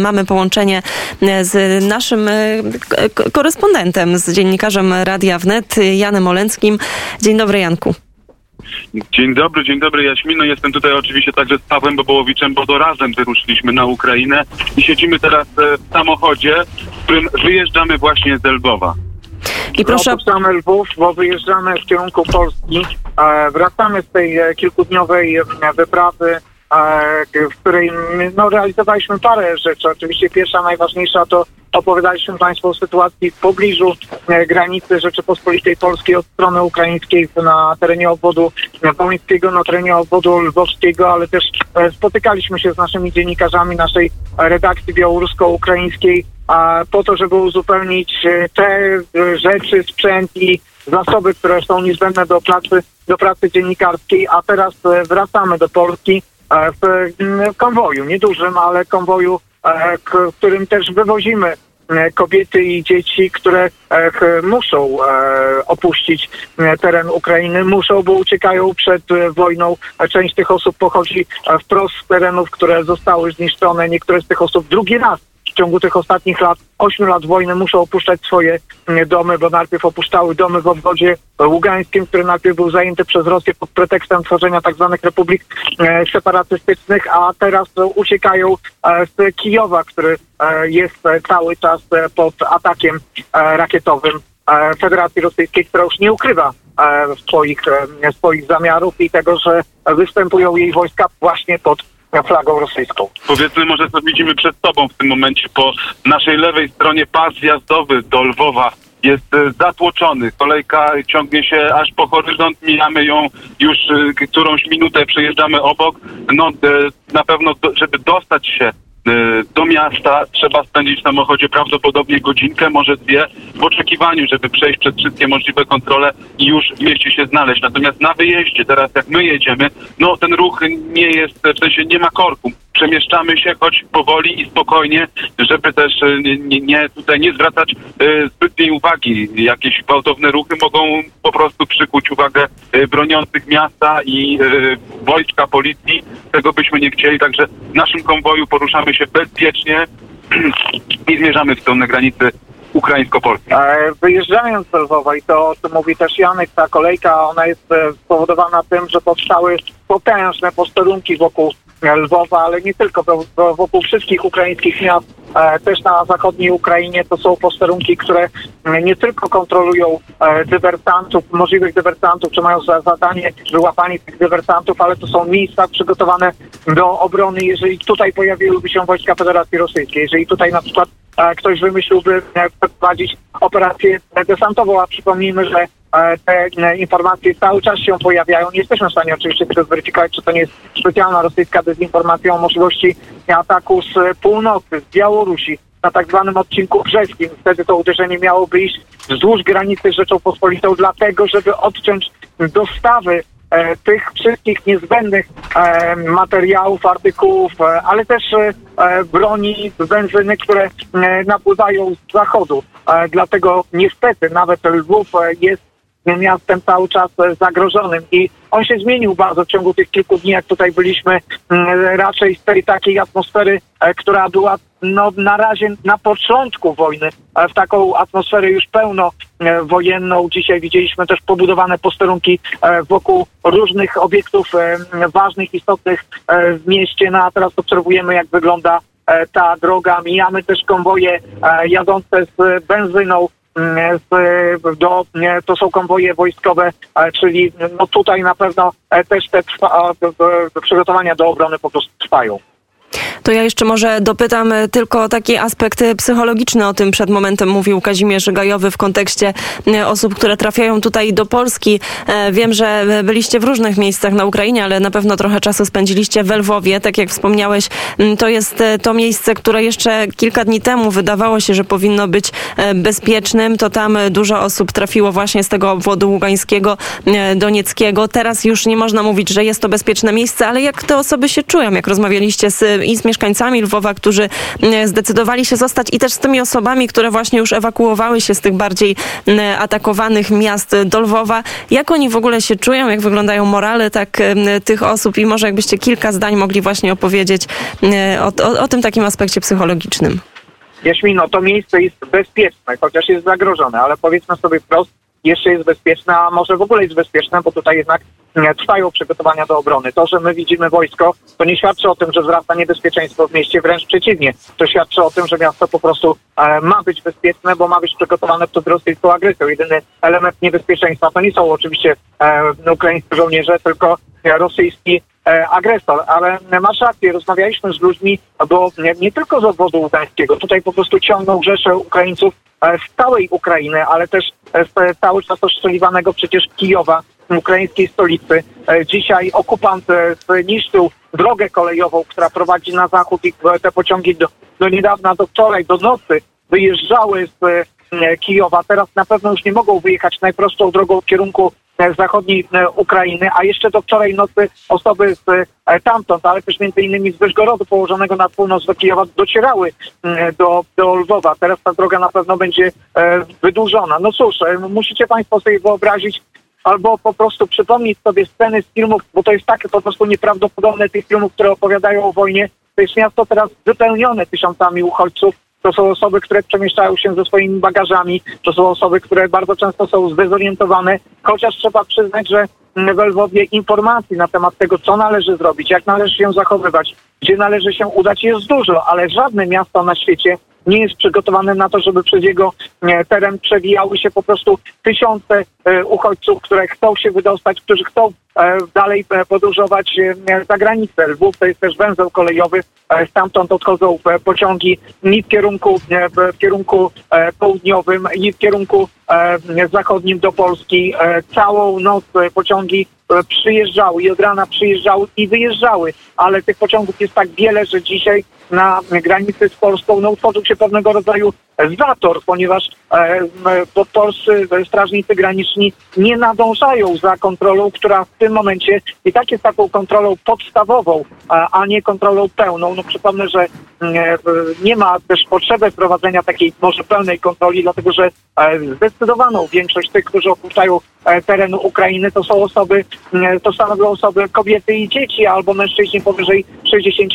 Mamy połączenie z naszym korespondentem, z dziennikarzem Radia Wnet, Janem Olenckim. Dzień dobry, Janku. Dzień dobry, dzień dobry Jaśmino. Jestem tutaj oczywiście także z Pawłem Bobołowiczem, bo to razem wyruszyliśmy na Ukrainę i siedzimy teraz e, w samochodzie, w którym wyjeżdżamy właśnie z Lwowa. I proszę... Opuszczamy Lwów, bo wyjeżdżamy w kierunku Polski. E, wracamy z tej e, kilkudniowej wyprawy w której no, realizowaliśmy parę rzeczy. Oczywiście pierwsza, najważniejsza to opowiadaliśmy Państwu o sytuacji w pobliżu e, granicy Rzeczypospolitej Polskiej od strony ukraińskiej na terenie obwodu wołyńskiego, na terenie obwodu lwowskiego, ale też e, spotykaliśmy się z naszymi dziennikarzami naszej redakcji białorusko-ukraińskiej po to, żeby uzupełnić e, te rzeczy, sprzęt i zasoby, które są niezbędne do pracy, do pracy dziennikarskiej, a teraz wracamy do Polski w konwoju, niedużym, ale konwoju, e, w którym też wywozimy e, kobiety i dzieci, które e, muszą opuścić teren Ukrainy, muszą, bo uciekają przed wojną. Część tych osób pochodzi wprost z terenów, które zostały zniszczone. Niektóre z tych osób drugi raz ciągu tych ostatnich lat, 8 lat wojny muszą opuszczać swoje mm, domy, bo najpierw opuszczały domy w obwodzie ługańskim, który najpierw był zajęty przez Rosję pod pretekstem tworzenia tzw. Tak republik e, separatystycznych, a teraz uciekają e, z Kijowa, który e, jest cały czas pod atakiem rakietowym Federacji Rosyjskiej, która już nie ukrywa swoich, swoich zamiarów i tego, że występują jej wojska właśnie pod flagą rosyjską. Powiedzmy może co widzimy przed sobą w tym momencie. Po naszej lewej stronie pas zjazdowy do Lwowa jest e, zatłoczony. Kolejka ciągnie się aż po horyzont, mijamy ją już e, którąś minutę, przejeżdżamy obok. No e, na pewno, żeby dostać się do miasta trzeba spędzić w samochodzie prawdopodobnie godzinkę, może dwie, w oczekiwaniu, żeby przejść przez wszystkie możliwe kontrole i już w mieście się znaleźć. Natomiast na wyjeździe, teraz jak my jedziemy, no ten ruch nie jest, w sensie nie ma korku przemieszczamy się, choć powoli i spokojnie, żeby też e, nie, nie tutaj nie zwracać e, zbytniej uwagi. Jakieś gwałtowne ruchy mogą po prostu przykuć uwagę e, broniących miasta i wojska, policji. Tego byśmy nie chcieli, także w naszym konwoju poruszamy się bezpiecznie i zmierzamy w stronę granicy ukraińsko-polskiej. Wyjeżdżając z Lwowa i to, o czym mówi też Janek, ta kolejka, ona jest spowodowana tym, że powstały potężne posterunki wokół Lwowa, ale nie tylko, wokół wszystkich ukraińskich miast, e, też na zachodniej Ukrainie to są posterunki, które nie tylko kontrolują e, dywersantów, możliwych dywersantów, czy mają za zadanie wyłapanie tych dywersantów, ale to są miejsca przygotowane do obrony, jeżeli tutaj pojawiłyby się wojska Federacji Rosyjskiej, jeżeli tutaj na przykład e, ktoś wymyśliłby prowadzić operację desantową, a przypomnijmy, że E, te informacje cały czas się pojawiają. Nie jesteśmy w stanie oczywiście tego zweryfikować, czy to nie jest specjalna rosyjska dezinformacja o możliwości ataku z północy, z Białorusi, na tak zwanym odcinku brzeskim. Wtedy to uderzenie miałoby iść wzdłuż granicy z Rzecząpospolitą, dlatego żeby odciąć dostawy e, tych wszystkich niezbędnych e, materiałów, artykułów, e, ale też e, broni, benzyny, które e, napływają z zachodu. Dlatego niestety nawet Lwów jest miastem cały czas e, zagrożonym i on się zmienił bardzo w ciągu tych kilku dni, jak tutaj byliśmy, mm, raczej z tej takiej atmosfery, e, która była no, na razie na początku wojny, e, w taką atmosferę już pełno wojenną. Dzisiaj widzieliśmy też pobudowane posterunki wokół różnych obiektów ważnych, istotnych w mieście, no a teraz obserwujemy, jak wygląda ta droga. Mijamy też konwoje jadące z benzyną, do, to są konwoje wojskowe, czyli no tutaj na pewno e, też te przygotowania do obrony po prostu trwają. To ja jeszcze może dopytam e, tylko taki aspekt e, psychologiczny. O tym przed momentem mówił Kazimierz Gajowy w kontekście e, osób, które trafiają tutaj do Polski. Wiem, że byliście w różnych miejscach na Ukrainie, ale na pewno trochę czasu spędziliście w Lwowie. Tak jak wspomniałeś, to jest to miejsce, które jeszcze kilka dni temu wydawało się, że powinno być bezpiecznym. To tam dużo osób trafiło właśnie z tego obwodu ługańskiego, donieckiego. Teraz już nie można mówić, że jest to bezpieczne miejsce, ale jak te osoby się czują? Jak rozmawialiście z, i z mieszkańcami mieszkańcami Lwowa, którzy zdecydowali się zostać i też z tymi osobami, które właśnie już ewakuowały się z tych bardziej atakowanych miast do Lwowa. Jak oni w ogóle się czują, jak wyglądają morale tak tych osób i może jakbyście kilka zdań mogli właśnie opowiedzieć o, o, o tym takim aspekcie psychologicznym. Jaśmino, to miejsce jest bezpieczne, chociaż jest zagrożone, ale powiedzmy sobie wprost, jeszcze jest bezpieczne, a może w ogóle jest bezpieczne, bo tutaj jednak trwają przygotowania do obrony. To, że my widzimy wojsko, to nie świadczy o tym, że wzrasta niebezpieczeństwo w mieście, wręcz przeciwnie. To świadczy o tym, że miasto po prostu e, ma być bezpieczne, bo ma być przygotowane przed rosyjską agresją. Jedyny element niebezpieczeństwa to nie są oczywiście e, ukraińscy żołnierze, tylko rosyjski E, agresor, ale masz rację, rozmawialiśmy z ludźmi, bo nie, nie tylko z obwodu ługańskiego, tutaj po prostu ciągną rzesze Ukraińców e, z całej Ukrainy, ale też z cały czas oszczeliwanego przecież Kijowa, ukraińskiej stolicy. E, dzisiaj okupant zniszczył drogę kolejową, która prowadzi na zachód i te pociągi do, do niedawna, do wczoraj, do nocy wyjeżdżały z Kijowa. Teraz na pewno już nie mogą wyjechać najprostszą drogą w kierunku E, zachodniej e, Ukrainy, a jeszcze do wczoraj nocy osoby z e, tamtąd, ale też między innymi z Wyżgorodu położonego na północ do Kijowa docierały mm, do, do Lwowa. Teraz ta droga na pewno będzie wydłużona. No cóż, musicie Państwo sobie wyobrazić, albo po prostu przypomnieć sobie sceny z filmów, bo to jest tak po prostu nieprawdopodobne tych filmów, które opowiadają o wojnie. To jest miasto teraz wypełnione tysiącami uchodźców, to są osoby, które przemieszczają się ze swoimi bagażami, to są osoby, które bardzo często są zdezorientowane, chociaż trzeba przyznać, że w Lwowie informacji na temat tego, co należy zrobić, jak należy się zachowywać, gdzie należy się udać jest dużo, ale żadne miasto na świecie nie jest przygotowany na to, żeby przez jego e, teren przewijały się po prostu tysiące e, uchodźców, które chcą się wydostać, którzy chcą e, dalej podróżować za granicę. Lwów to jest też węzeł kolejowy, stamtąd odchodzą pociągi ni w kierunku, w kierunku południowym, ni w kierunku zachodnim do Polski. Całą noc pociągi przyjeżdżały i od rana przyjeżdżały i wyjeżdżały, ale tych pociągów jest tak wiele, że dzisiaj na granicy z Polską no, utworzył się pewnego rodzaju zator, ponieważ e, polscy strażnicy graniczni nie nadążają za kontrolą, która w tym momencie i tak jest taką kontrolą podstawową, a, nie kontrolą pełną. No przypomnę, że e, nie ma też potrzeby prowadzenia takiej może pełnej kontroli, dlatego że e, zdecydowaną większość tych, którzy opuszczają e, terenu Ukrainy, to są osoby, to stanowią osoby kobiety i dzieci, albo mężczyźni powyżej 60,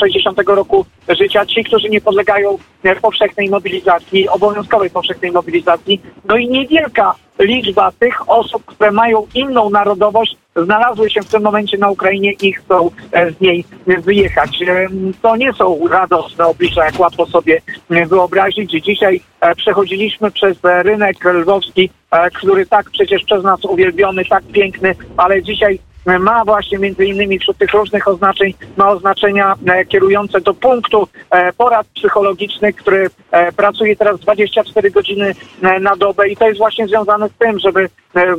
60 roku życia, ci, którzy nie podlegają powszechnej mobilizacji, obowiązkowej powszechnej mobilizacji. No i niewielka liczba tych osób, które mają inną narodowość, znalazły się w tym momencie na Ukrainie i chcą e, z niej wyjechać. E, to nie są radosne oblicza, jak łatwo sobie wyobrazić. Dzisiaj e, przechodziliśmy przez rynek lwowski, który tak przecież przez nas uwielbiony, tak piękny, ale dzisiaj ma właśnie między innymi wśród tych różnych oznaczeń, ma oznaczenia e, kierujące do punktu e, porad psychologicznych, który e, pracuje teraz 24 godziny na dobę i to jest właśnie związane z tym, żeby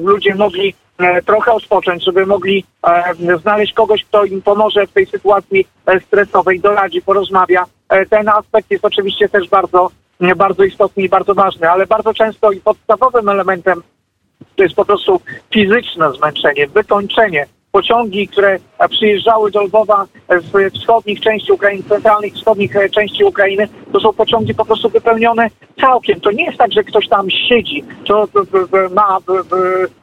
ludzie mogli trochę odpocząć, żeby mogli znaleźć kogoś, kto im pomoże w tej sytuacji stresowej, doradzi, porozmawia. Ten aspekt jest oczywiście też bardzo, bardzo istotny i bardzo ważny, ale bardzo często i podstawowym elementem to jest po prostu fizyczne zmęczenie, wykończenie pociągi, które przyjeżdżały do Lwowa z wschodnich części Ukrainy, centralnych wschodnich e, części Ukrainy, to są pociągi po prostu wypełnione całkiem. To nie jest tak, że ktoś tam siedzi, to, ma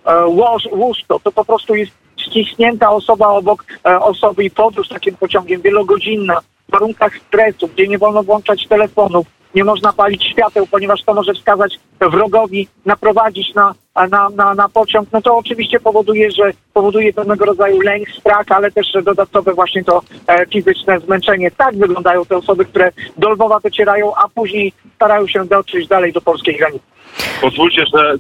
e, łóżko, to po prostu jest ściśnięta osoba obok e, osoby i podróż takim pociągiem wielogodzinna. W warunkach stresu, gdzie nie wolno włączać telefonów, nie można palić świateł, ponieważ to może wskazać wrogowi, naprowadzić na, na, na, na pociąg, no to oczywiście powoduje, że powoduje pewnego rodzaju lęk, strach, ale też dodatkowe właśnie to e, fizyczne zmęczenie. Tak wyglądają te osoby, które do Lwowa docierają, a później starają się dotrzeć dalej do polskiej granicy. Pozwólcie, że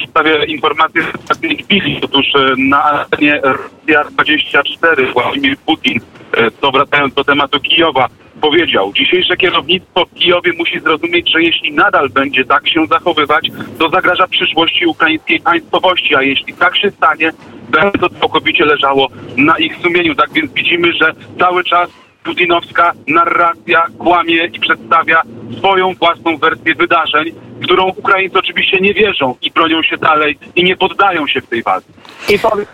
przedstawię informację z ostatniej chwili. Otóż e, na arenie Rosja 24 Władimir Putin, e, to wracając do tematu Kijowa, powiedział, dzisiejsze kierownictwo w Kijowie musi zrozumieć, że jeśli nadal będzie tak się zachowywać, to zagraża przyszłości ukraińskiej państwowości, a jeśli tak się stanie, będzie to całkowicie leżało na ich sumieniu. Tak więc widzimy, że cały czas putinowska narracja kłamie i przedstawia swoją własną wersję wydarzeń, którą Ukraińcy oczywiście nie wierzą i bronią się dalej i nie poddają się w tej walce. I powiem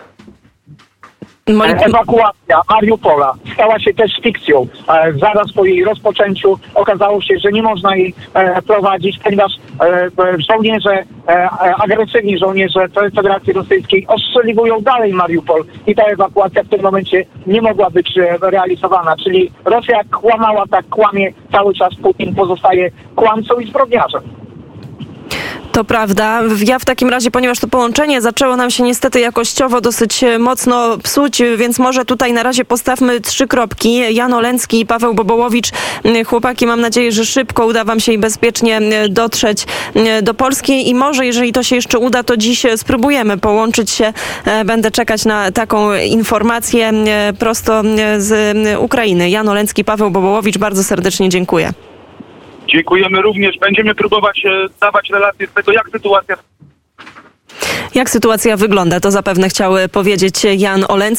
Ewakuacja Mariupola stała się też fikcją. E, Zaraz po jej rozpoczęciu okazało się, że nie można jej e, prowadzić, ponieważ e, e, żołnierze, e, e, agresywni żołnierze Federacji Rosyjskiej ostrzeliwują dalej Mariupol i ta ewakuacja w tym momencie nie mogła być e, realizowana. Czyli Rosja kłamała, tak kłamie cały czas. Putin pozostaje kłamcą i zbrodniarzem. To prawda. Ja w takim razie, ponieważ to połączenie zaczęło nam się niestety jakościowo dosyć e, mocno psuć, więc może tutaj na razie postawmy trzy kropki. Jan Olencki i Paweł Bobołowicz. M, Chłopaki, mam nadzieję, że szybko uda wam się i bezpiecznie m, dotrzeć m, do Polski i może, jeżeli to się jeszcze uda, to dziś e, spróbujemy połączyć się. E, Będę czekać na taką informację prosto z Ukrainy. Jan Olencki, Paweł Bobołowicz, bardzo serdecznie dziękuję. Dziękujemy również. Będziemy próbować e, dawać relacje z tego, jak sytuacja Jak sytuacja wygląda, to zapewne chciał powiedzieć Jan Olencki.